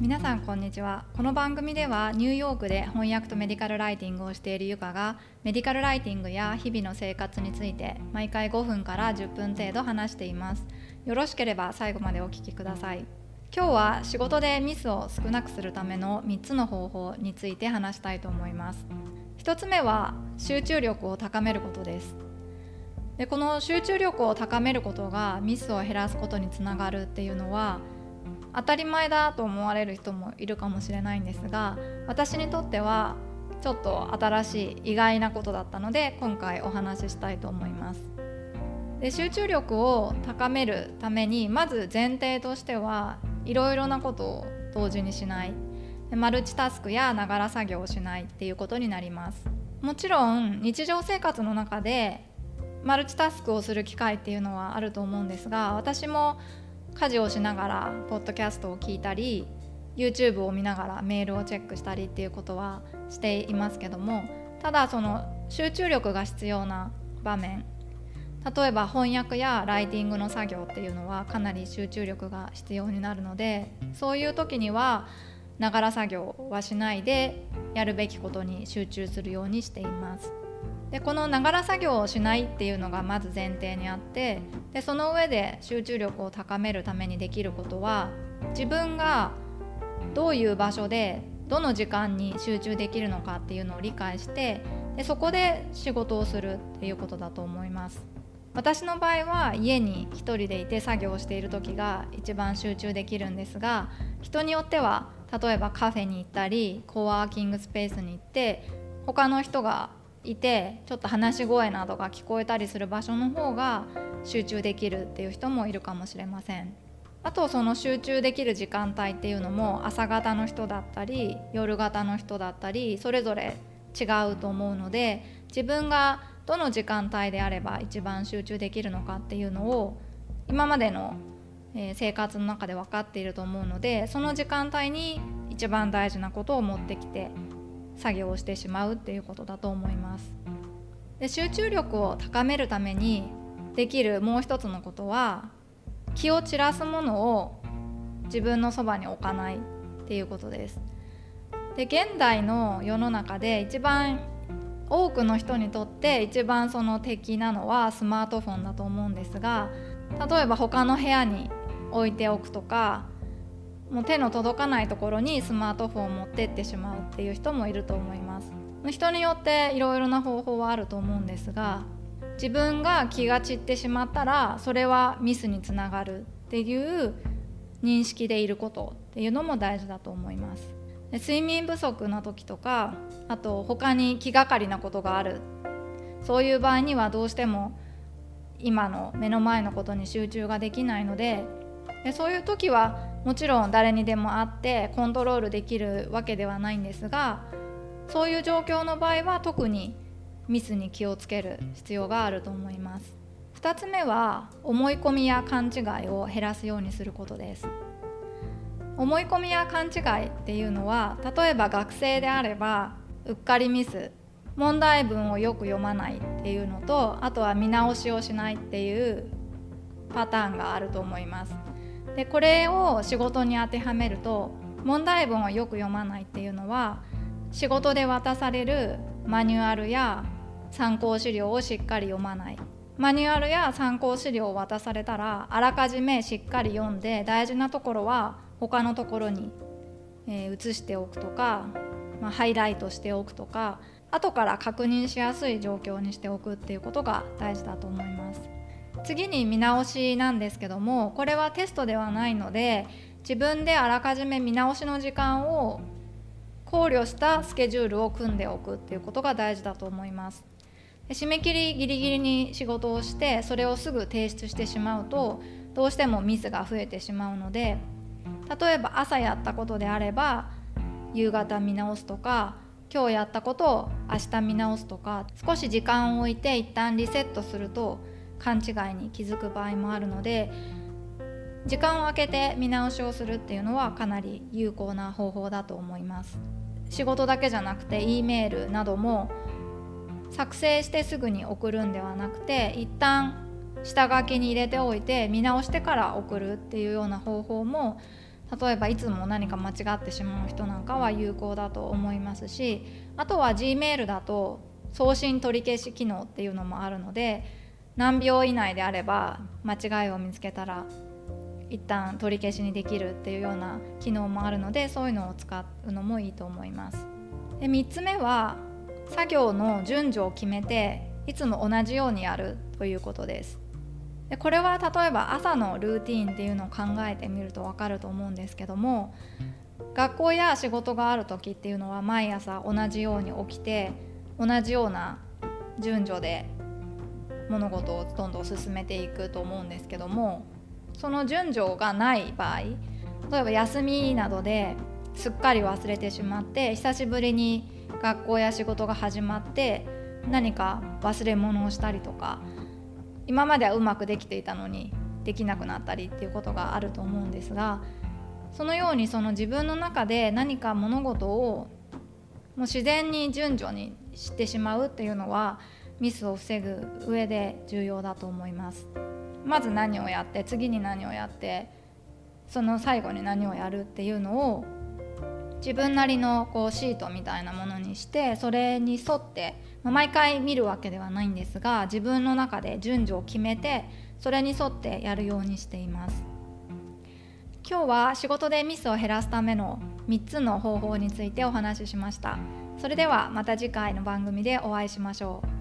皆さんこんにちは。この番組ではニューヨークで翻訳とメディカルライティングをしているゆかがメディカルライティングや日々の生活について毎回5分から10分程度話しています。よろしければ最後までお聞きください。今日は仕事でミスを少なくするための3つの方法について話したいと思います。1つ目は集中力を高めることです。でこの集中力を高めることがミスを減らすことにつながるっていうのは当たり前だと思われる人もいるかもしれないんですが私にとってはちょっと新しい意外なことだったので今回お話ししたいと思います。で集中力を高めるためにまず前提としてはいろいろなことを同時にしない。マルチタスクやながら作業をしないっていうことになります。もちろん日常生活の中でマルチタスクをする機会っていうのはあると思うんですが私も家事をしながらポッドキャストを聞いたり YouTube を見ながらメールをチェックしたりっていうことはしていますけどもただその集中力が必要な場面例えば翻訳やライティングの作業っていうのはかなり集中力が必要になるのでそういう時にはながら作業はしないでやるべきことに集中するようにしています。でこのながら作業をしないっていうのがまず前提にあってでその上で集中力を高めるためにできることは自分がどういう場所でどの時間に集中できるのかっていうのを理解してでそこで仕事をするっていうことだと思います。私の場合は家に1人でいて作業している時が一番集中できるんですが人によっては例えばカフェに行ったりコワーキングスペースに行って他の人がいてちょっと話し声などが聞こえたりする場所の方が集中できるっていう人もいるかもしれません。あとその集中できる時間帯っていうのも朝方の人だったり夜型の人だったりそれぞれ違うと思うので自分がどの時間帯であれば一番集中できるのかっていうのを今までの生活の中で分かっていると思うのでその時間帯に一番大事なことを持ってきて作業をしてしまうっていうことだと思います。で集中力を高めるためにできるもう一つのことは気を散らすものを自分のそばに置かないっていうことです。で現代の世の中で一番多くの人にとって一番その敵なのはスマートフォンだと思うんですが例えば他の部屋に置いておくとかもう手の届かないところにスマートフォンを持ってってしまうっていう人もいると思います。人によっていろいろな方法はあると思うんですが自分が気が散ってしまったらそれはミスにつながるっていう認識でいることっていうのも大事だと思います。睡眠不足の時とかあと他に気がかりなことがある。そういう場合にはどうしても今の目の前のことに集中ができないのででそういう時はもちろん誰にでも会ってコントロールできるわけではないんですがそういう状況の場合は特にミスに気をつける必要があると思います。2つ目は思い込みや勘違いを減らすようにすることです。思い込みや勘違いっていうのは例えば学生であればうっかりミス問題文をよく読まないっていうのとあとは見直しをしないっていうパターンがあると思います。でこれを仕事に当てはめると問題文をよく読まないっていうのは仕事で渡されるマニュアルや参考資料をしっかり読まないマニュアルや参考資料を渡されたらあらかじめしっかり読んで大事なところは他のところに、え、移しておくとか、まあ、ハイライトしておくとか後から確認しやすい状況にしておくっていうことが大事だと思います。次に見直しなんですけどもこれはテストではないので自分であらかじめ見直しの時間を考慮したスケジュールを組んでおくっていうことが大事だと思います。締め切りギリギリに仕事をしてそれをすぐ提出してしまうとどうしてもミスが増えてしまうので例えば朝やったことであれば夕方見直すとか今日やったことを明日見直すとか少し時間を置いて一旦リセットすると勘違いに気づく場合もあるので時間を空けて見直しをするっていうのはかなり有効な方法だと思います。仕事だけじゃなくて E メールなども作成してすぐに送るんではなくて一旦下書きに入れておいて見直してから送るっていうような方法も例えばいつも何か間違ってしまう人なんかは有効だと思いますしあとは G メールだと送信取り消し機能っていうのもあるので何秒以内であれば間違いを見つけたら一旦取り消しにできるっていうような機能もあるのでそういうのを使うのもいいと思います。で3つ目は作業の順序を決めていつも同じようにやるということです。でこれは例えば朝のルーティンっていうのを考えてみると分かると思うんですけども学校や仕事がある時っていうのは毎朝同じように起きて同じような順序で物事をどんどん進めていくと思うんですけどもその順序がない場合例えば休みなどですっかり忘れてしまって久しぶりに学校や仕事が始まって何か忘れ物をしたりとか今まではうまくできていたのにできなくなったりっていうことがあると思うんですがそのようにその自分の中で何か物事をもう自然に順序にしてしまうっていうのはミスを防ぐ上で重要だと思います。まず何をやって次に何をやってその最後に何をやるっていうのを自分なりのこうシートみたいなものにしてそれに沿ってまあ、毎回見るわけではないんですが自分の中で順序を決めてそれに沿ってやるようにしています。今日は仕事でミスを減らすための3つの方法についてお話ししました。それではまた次回の番組でお会いしましょう。